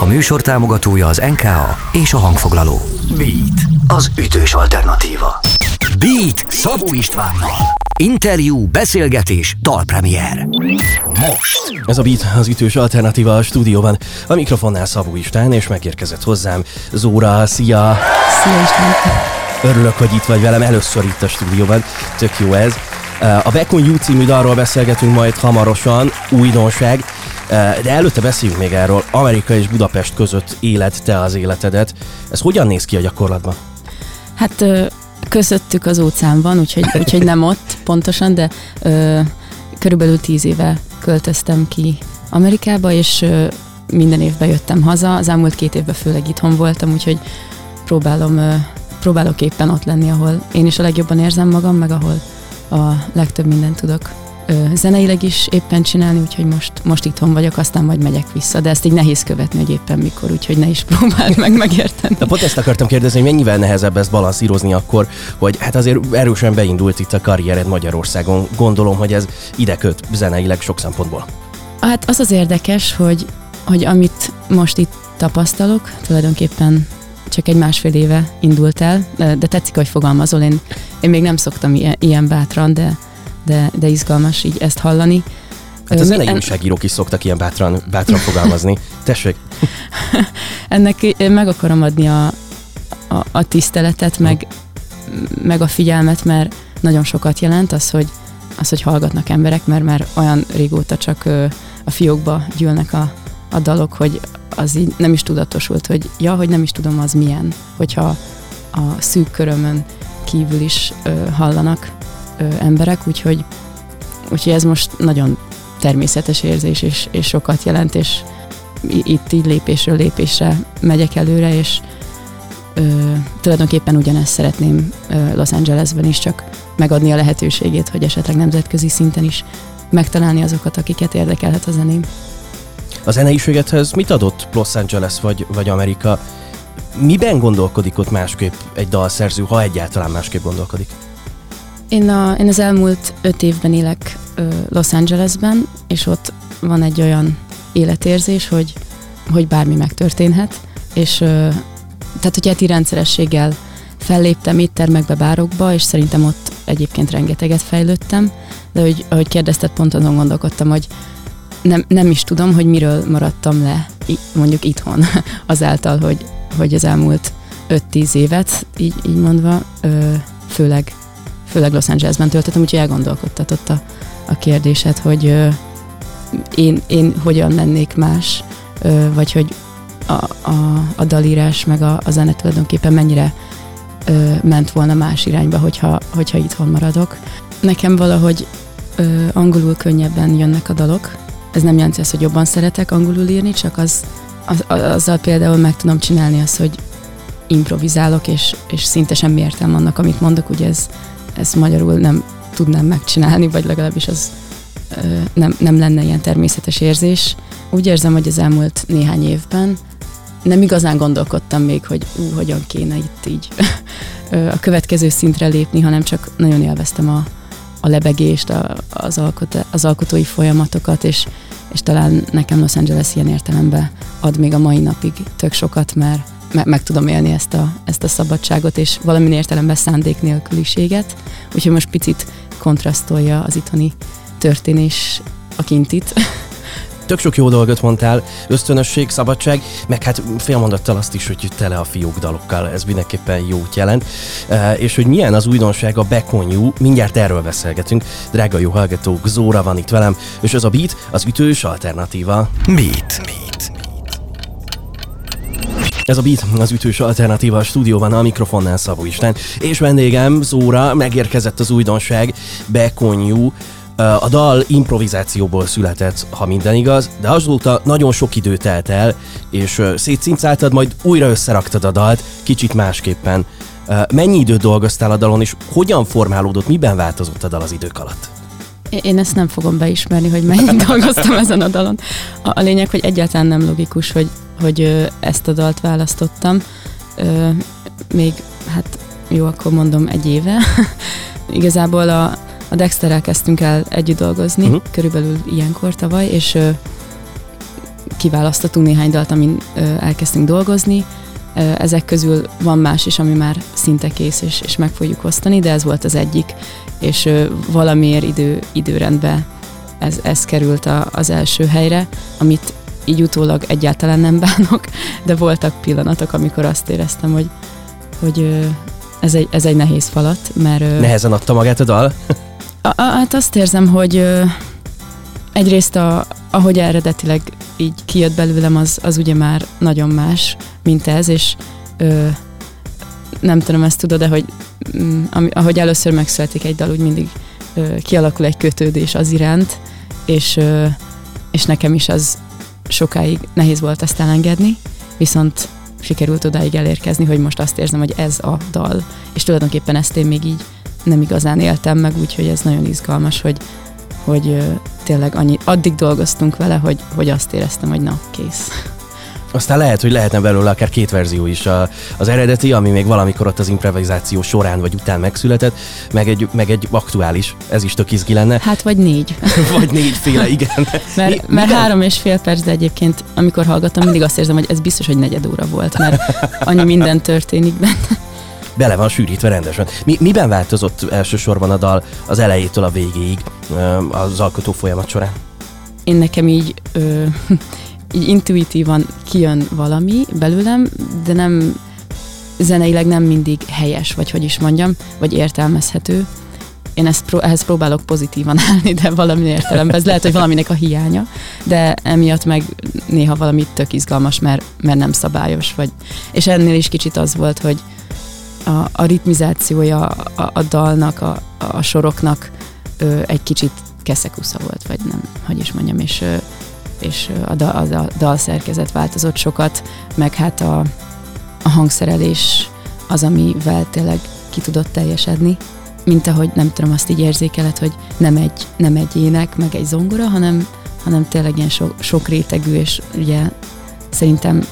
A műsor támogatója az NKA és a hangfoglaló. Beat, az ütős alternatíva. Beat Szabó Istvánnal. Interjú, beszélgetés, dalpremier. Most. Ez a Beat az ütős alternatíva a stúdióban. A mikrofonnál Szabó István, és megérkezett hozzám Zóra, szia! Szia István! Örülök, hogy itt vagy velem először itt a stúdióban. Tök jó ez. A Bekon You című dalról beszélgetünk majd hamarosan, újdonság. De előtte beszéljünk még erről. Amerika és Budapest között éled te az életedet. Ez hogyan néz ki a gyakorlatban? Hát közöttük az óceán van, úgyhogy, úgyhogy nem ott pontosan, de ö, körülbelül tíz éve költöztem ki Amerikába, és ö, minden évben jöttem haza. Az elmúlt két évben főleg itthon voltam, úgyhogy próbálom, ö, próbálok éppen ott lenni, ahol én is a legjobban érzem magam, meg ahol a legtöbb mindent tudok zeneileg is éppen csinálni, úgyhogy most, most itthon vagyok, aztán majd megyek vissza, de ezt így nehéz követni, hogy éppen mikor, úgyhogy ne is próbáld meg megérteni. Na pont ezt akartam kérdezni, hogy mennyivel nehezebb ezt balanszírozni akkor, hogy hát azért erősen beindult itt a karriered Magyarországon. Gondolom, hogy ez ide köt zeneileg sok szempontból. Hát az az érdekes, hogy, hogy amit most itt tapasztalok, tulajdonképpen csak egy másfél éve indult el, de tetszik, hogy fogalmazol, én, én még nem szoktam ilyen, ilyen bátran, de de, de izgalmas így ezt hallani. Hát a zenei újságírók is szoktak ilyen bátran, bátran fogalmazni. Tessék! Ennek meg akarom adni a, a, a tiszteletet, meg, meg a figyelmet, mert nagyon sokat jelent az, hogy, az, hogy hallgatnak emberek, mert már olyan régóta csak a fiókba gyűlnek a, a dalok, hogy az így nem is tudatosult, hogy ja, hogy nem is tudom az milyen, hogyha a szűk körömön kívül is ö, hallanak ö, emberek, úgyhogy, úgyhogy ez most nagyon természetes érzés, és, és sokat jelent, és itt így lépésről lépésre megyek előre, és ö, tulajdonképpen ugyanezt szeretném ö, Los Angelesben is, csak megadni a lehetőségét, hogy esetleg nemzetközi szinten is megtalálni azokat, akiket érdekelhet a zeném. A zeneiségedhez mit adott Los Angeles vagy, vagy Amerika? Miben gondolkodik ott másképp egy dalszerző, ha egyáltalán másképp gondolkodik? Én, a, én az elmúlt öt évben élek ö, Los Angelesben, és ott van egy olyan életérzés, hogy, hogy bármi megtörténhet, és ö, tehát, hogy heti rendszerességgel felléptem éttermekbe, bárokba, és szerintem ott egyébként rengeteget fejlődtem, de hogy, ahogy kérdezted, pont azon gondolkodtam, hogy nem, nem is tudom, hogy miről maradtam le, mondjuk itthon, azáltal, hogy, hogy az elmúlt 5-10 évet, így, így mondva, ö, főleg főleg Los Angelesben töltöttem, úgyhogy elgondolkodtatott a, a kérdésed, hogy ö, én, én hogyan lennék más, ö, vagy hogy a, a, a dalírás meg a, a zene tulajdonképpen mennyire ö, ment volna más irányba, hogyha, hogyha itthon maradok. Nekem valahogy ö, angolul könnyebben jönnek a dalok. Ez nem jelenti azt, hogy jobban szeretek angolul írni, csak az, az, azzal például meg tudom csinálni azt, hogy improvizálok, és, és szinte semmi értelme annak, amit mondok, ugye ez ezt magyarul nem tudnám megcsinálni, vagy legalábbis az nem, nem lenne ilyen természetes érzés. Úgy érzem, hogy az elmúlt néhány évben nem igazán gondolkodtam még, hogy ú, hogyan kéne itt így a következő szintre lépni, hanem csak nagyon élveztem a, a lebegést, a, az, alkot, az alkotói folyamatokat, és, és talán nekem Los Angeles ilyen értelemben ad még a mai napig tök sokat, mert me- meg tudom élni ezt a, ezt a szabadságot, és valamilyen értelemben szándék nélküliséget. Úgyhogy most picit kontrasztolja az itthoni történés a kintit. Tök sok jó dolgot mondtál, ösztönösség, szabadság, meg hát félmondattal azt is, hogy tele a fiúk dalokkal, ez mindenképpen jót jelent. E, és hogy milyen az újdonság a Bekonyú, mindjárt erről beszélgetünk. Drága jó hallgatók, Zóra van itt velem, és ez a beat az ütős alternatíva. Beat. beat. Ez a Beat, az ütős alternatíva a stúdióban, a mikrofonnál Szabó Isten. És vendégem, Zóra, megérkezett az újdonság, Bekonyú, a dal improvizációból született, ha minden igaz, de azóta nagyon sok idő telt el, és szétszincáltad, majd újra összeraktad a dalt, kicsit másképpen. Mennyi időt dolgoztál a dalon, és hogyan formálódott, miben változott a dal az idők alatt? Én ezt nem fogom beismerni, hogy mennyit dolgoztam ezen a dalon. A, a lényeg, hogy egyáltalán nem logikus, hogy hogy ezt a dalt választottam. Még, hát jó, akkor mondom, egy éve. Igazából a, a Dexterrel kezdtünk el együtt dolgozni, uh-huh. körülbelül ilyenkor tavaly, és kiválasztottunk néhány dalt, amin elkezdtünk dolgozni. Ezek közül van más is, ami már szinte kész, és, és meg fogjuk osztani, de ez volt az egyik, és valamiért idő, időrendben ez, ez került a, az első helyre, amit így utólag egyáltalán nem bánok, de voltak pillanatok, amikor azt éreztem, hogy, hogy ez egy, ez egy nehéz falat, mert... Nehezen adta magát a dal? A, a, hát azt érzem, hogy egyrészt a, ahogy eredetileg így kijött belőlem, az, az ugye már nagyon más, mint ez, és ö, nem tudom, ezt tudod, de hogy mm, ami, ahogy először megszületik egy dal, úgy mindig ö, kialakul egy kötődés az iránt, és, ö, és nekem is az sokáig nehéz volt ezt elengedni, viszont sikerült odáig elérkezni, hogy most azt érzem, hogy ez a dal. És tulajdonképpen ezt én még így nem igazán éltem meg, úgyhogy ez nagyon izgalmas, hogy, hogy tényleg annyi, addig dolgoztunk vele, hogy, hogy azt éreztem, hogy na, kész. Aztán lehet, hogy lehetne belőle akár két verzió is. A, az eredeti, ami még valamikor ott az improvizáció során vagy után megszületett, meg egy, meg egy aktuális, ez is tök izgi lenne. Hát vagy négy. vagy négyféle, igen. mert, Mi, mert három és fél perc, de egyébként amikor hallgatom, mindig azt érzem, hogy ez biztos, hogy negyed óra volt, mert annyi minden történik benne. Bele van sűrítve rendesen. Mi, miben változott elsősorban a dal az elejétől a végéig az alkotó folyamat során? Én nekem így ö, így intuitívan kijön valami belőlem, de nem zeneileg nem mindig helyes, vagy hogy is mondjam, vagy értelmezhető. Én ezt pró- ehhez próbálok pozitívan állni, de valami értelemben. Ez lehet, hogy valaminek a hiánya, de emiatt meg néha valami tök izgalmas, mert, mert nem szabályos. Vagy. És ennél is kicsit az volt, hogy a, a ritmizációja a, a dalnak, a, a soroknak ö, egy kicsit keszekusza volt, vagy nem, hogy is mondjam, és ö, és a, dal, a, a dalszerkezet változott sokat, meg hát a, a hangszerelés az, amivel tényleg ki tudott teljesedni, mint ahogy nem tudom, azt így érzékeled, hogy nem egy, nem egy ének, meg egy zongora, hanem, hanem tényleg ilyen so, sok rétegű, és ugye szerintem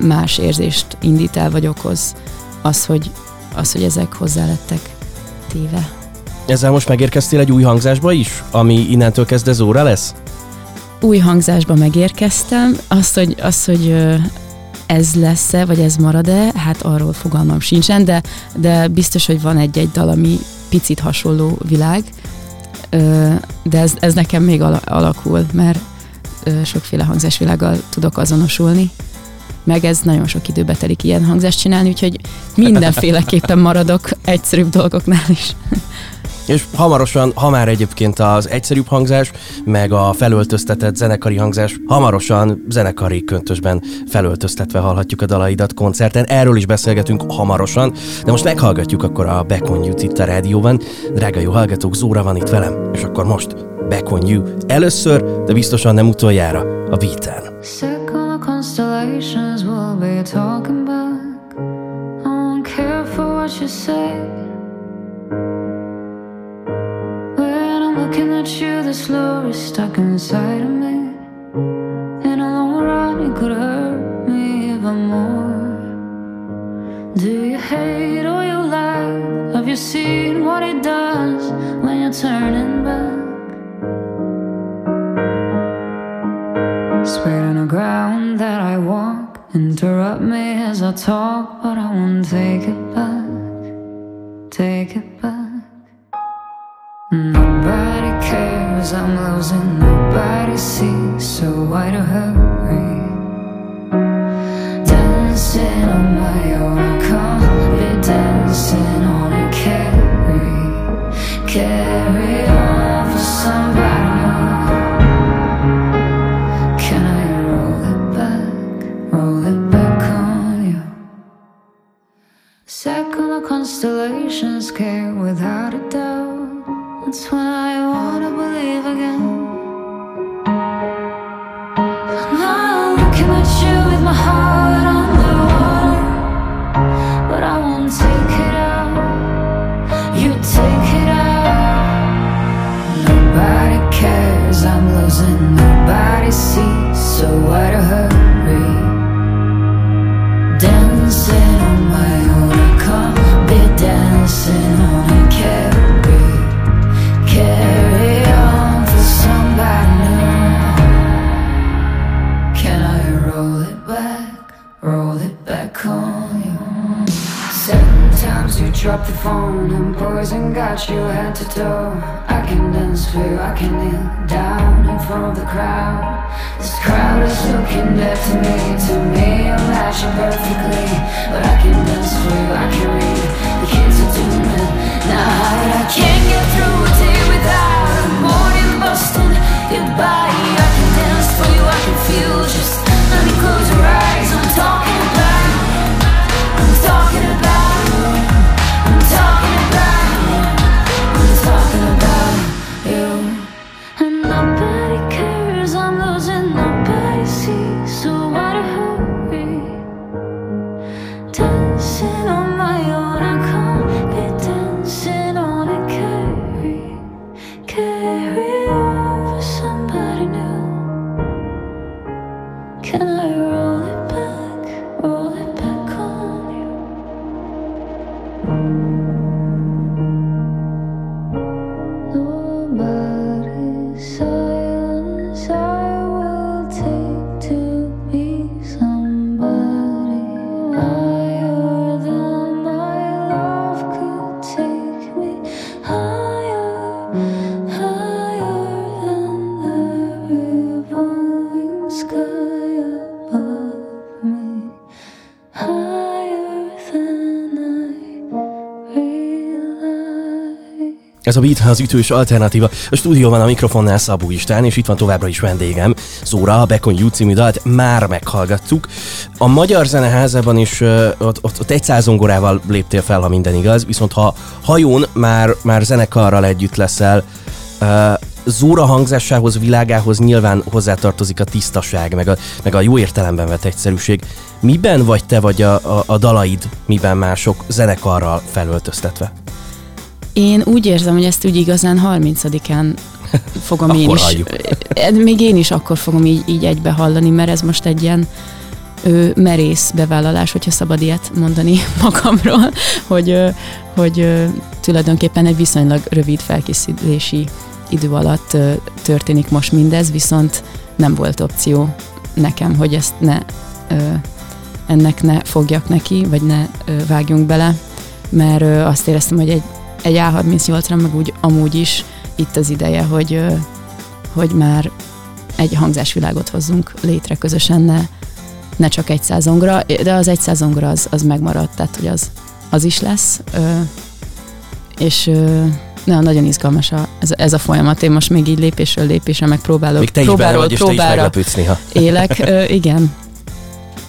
más érzést indít el, vagy okoz az, hogy, az, hogy ezek hozzá lettek téve. Ezzel most megérkeztél egy új hangzásba is, ami innentől kezdve óra lesz? Új hangzásba megérkeztem, azt, hogy, az, hogy ez lesz-e, vagy ez marad-e, hát arról fogalmam sincsen, de, de biztos, hogy van egy-egy dal, ami picit hasonló világ, de ez, ez nekem még alakul, mert sokféle hangzásvilággal tudok azonosulni, meg ez nagyon sok időbe telik ilyen hangzást csinálni, úgyhogy mindenféleképpen maradok egyszerűbb dolgoknál is. És hamarosan, ha már egyébként az egyszerűbb hangzás, meg a felöltöztetett zenekari hangzás, hamarosan zenekari köntösben felöltöztetve hallhatjuk a dalaidat koncerten. Erről is beszélgetünk hamarosan, de most meghallgatjuk akkor a Back on You itt a rádióban. Drága jó hallgatók, Zóra van itt velem, és akkor most Back on You. Először, de biztosan nem utoljára a beaten. constellations will be talking Looking at you, this is stuck inside of me. In a long run, it could hurt me even more. Do you hate or you like? Have you seen what it does when you're turning back? Spit on the ground that I walk. Interrupt me as I talk, but I won't take it back. and nobody sees, so why the hell? Dancing on my own, I can't be dancing on roll it back on you. Seven times you dropped the phone and poison got you head to toe. I can dance for you, I can kneel down in front of the crowd. This crowd is looking dead to me, to me you match it perfectly. But I can dance for you, I can read the kids are doing it. Now I can't get through a day without a morning busting goodbye. I Can I roll Ez a Beat az ütős alternatíva. A stúdióban a mikrofonnál Szabó István, és itt van továbbra is vendégem, Szóra, a Bekon You című dalt már meghallgattuk. A Magyar Zeneházában is uh, ott, ott, ott egy százongorával léptél fel, ha minden igaz, viszont ha hajón már, már zenekarral együtt leszel, uh, Zóra hangzásához, világához nyilván hozzátartozik a tisztaság, meg a, meg a jó értelemben vett egyszerűség. Miben vagy te, vagy a, a, a dalaid, miben mások zenekarral felöltöztetve? Én úgy érzem, hogy ezt úgy igazán 30-án fogom én is. halljuk. Még én is akkor fogom így, így egybe hallani, mert ez most egy ilyen ö, merész bevállalás, hogyha szabad ilyet mondani magamról, hogy, ö, hogy ö, tulajdonképpen egy viszonylag rövid felkészülési idő alatt ö, történik most mindez, viszont nem volt opció nekem, hogy ezt ne ö, ennek ne fogjak neki, vagy ne ö, vágjunk bele, mert ö, azt éreztem, hogy egy, egy A38-ra, meg úgy amúgy is itt az ideje, hogy, hogy már egy hangzásvilágot hozzunk létre közösen, ne, ne csak egy százongra, de az egy százongra az, az megmaradt, tehát hogy az, az is lesz, ö, és ö, na, nagyon izgalmas a, ez, a- ez a folyamat. Én most még így lépésről lépésre megpróbálok, Még te is bele vagy, és te is meglepődsz néha. élek. Ö, igen,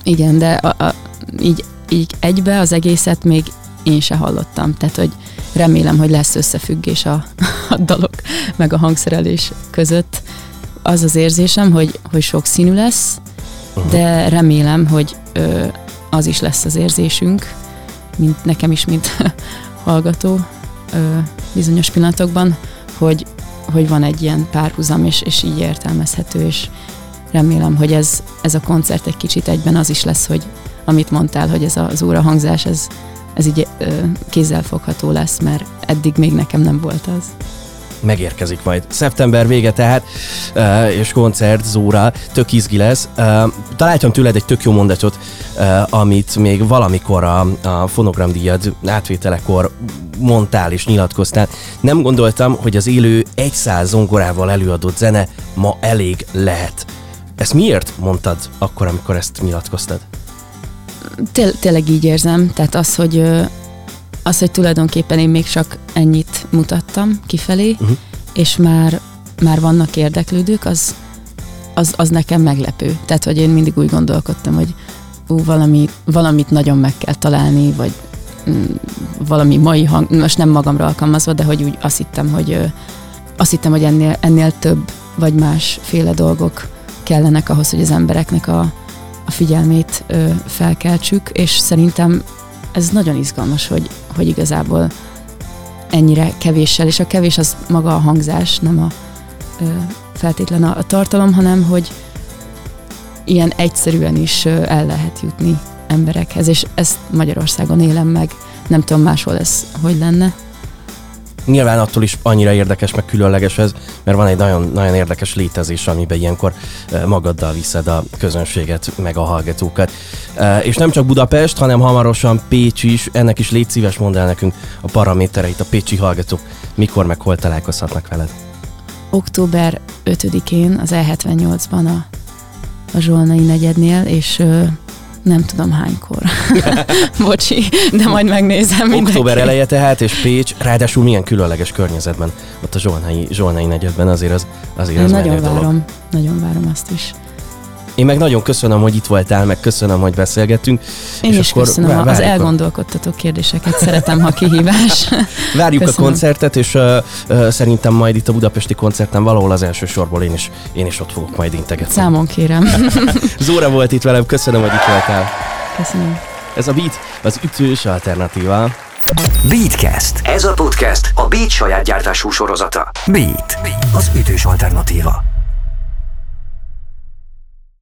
igen, de a, a, így, így egybe az egészet még én se hallottam. Tehát, hogy remélem, hogy lesz összefüggés a, a dalok meg a hangszerelés között. Az az érzésem, hogy, hogy sok színű lesz, de remélem, hogy ö, az is lesz az érzésünk, mint nekem is, mint hallgató ö, bizonyos pillanatokban, hogy, hogy van egy ilyen párhuzam, és, és így értelmezhető, és remélem, hogy ez, ez a koncert egy kicsit egyben az is lesz, hogy amit mondtál, hogy ez az órahangzás, ez, ez így ö, kézzelfogható lesz, mert eddig még nekem nem volt az. megérkezik majd. Szeptember vége tehát, és koncert, Zóra, tök izgi lesz. Találtam tőled egy tök jó mondatot, amit még valamikor a, a fonogramdíjad átvételekor mondtál és nyilatkoztál. Nem gondoltam, hogy az élő egy száz zongorával előadott zene ma elég lehet. Ezt miért mondtad akkor, amikor ezt nyilatkoztad? Té- tényleg így érzem, tehát az, hogy az, hogy tulajdonképpen én még csak ennyit mutattam kifelé, uh-huh. és már, már vannak érdeklődők, az, az, az nekem meglepő. Tehát, hogy én mindig úgy gondolkodtam, hogy ú, valami, valamit nagyon meg kell találni, vagy mm, valami mai hang, most nem magamra alkalmazva, de hogy úgy azt hittem, hogy azt hittem, hogy ennél, ennél több, vagy másféle dolgok kellenek ahhoz, hogy az embereknek a figyelmét ö, felkeltsük, és szerintem ez nagyon izgalmas, hogy, hogy igazából ennyire kevéssel, és a kevés az maga a hangzás, nem a ö, feltétlen a, a tartalom, hanem hogy ilyen egyszerűen is ö, el lehet jutni emberekhez, és ezt Magyarországon élem meg, nem tudom máshol ez hogy lenne. Nyilván attól is annyira érdekes, meg különleges ez, mert van egy nagyon, nagyon érdekes létezés, amiben ilyenkor magaddal viszed a közönséget, meg a hallgatókat. És nem csak Budapest, hanem hamarosan Pécs is, ennek is légy szíves, mondd el nekünk a paramétereit, a pécsi hallgatók mikor meg hol találkozhatnak veled. Október 5-én az E78-ban a, a Zsolnai negyednél, és nem tudom hánykor. Bocsi, de majd megnézem mindenki. Október eleje tehát, és Pécs, ráadásul milyen különleges környezetben, ott a Zsolnai, Zsolnai negyedben, azért az, azért az Nagyon várom, dolog. nagyon várom azt is. Én meg nagyon köszönöm, hogy itt voltál, meg köszönöm, hogy beszélgettünk. Én és is akkor köszönöm várjuk az elgondolkodtató kérdéseket, szeretem, ha kihívás. Várjuk köszönöm. a koncertet, és uh, uh, szerintem majd itt a budapesti koncerten valahol az első sorból én is, én is ott fogok majd integetni. Számon kérem. Zóra volt itt velem, köszönöm, hogy itt voltál. Köszönöm. Ez a Beat, az ütős alternatíva. Beatcast. Ez a podcast a Beat saját gyártású sorozata. Beat, az ütős alternatíva.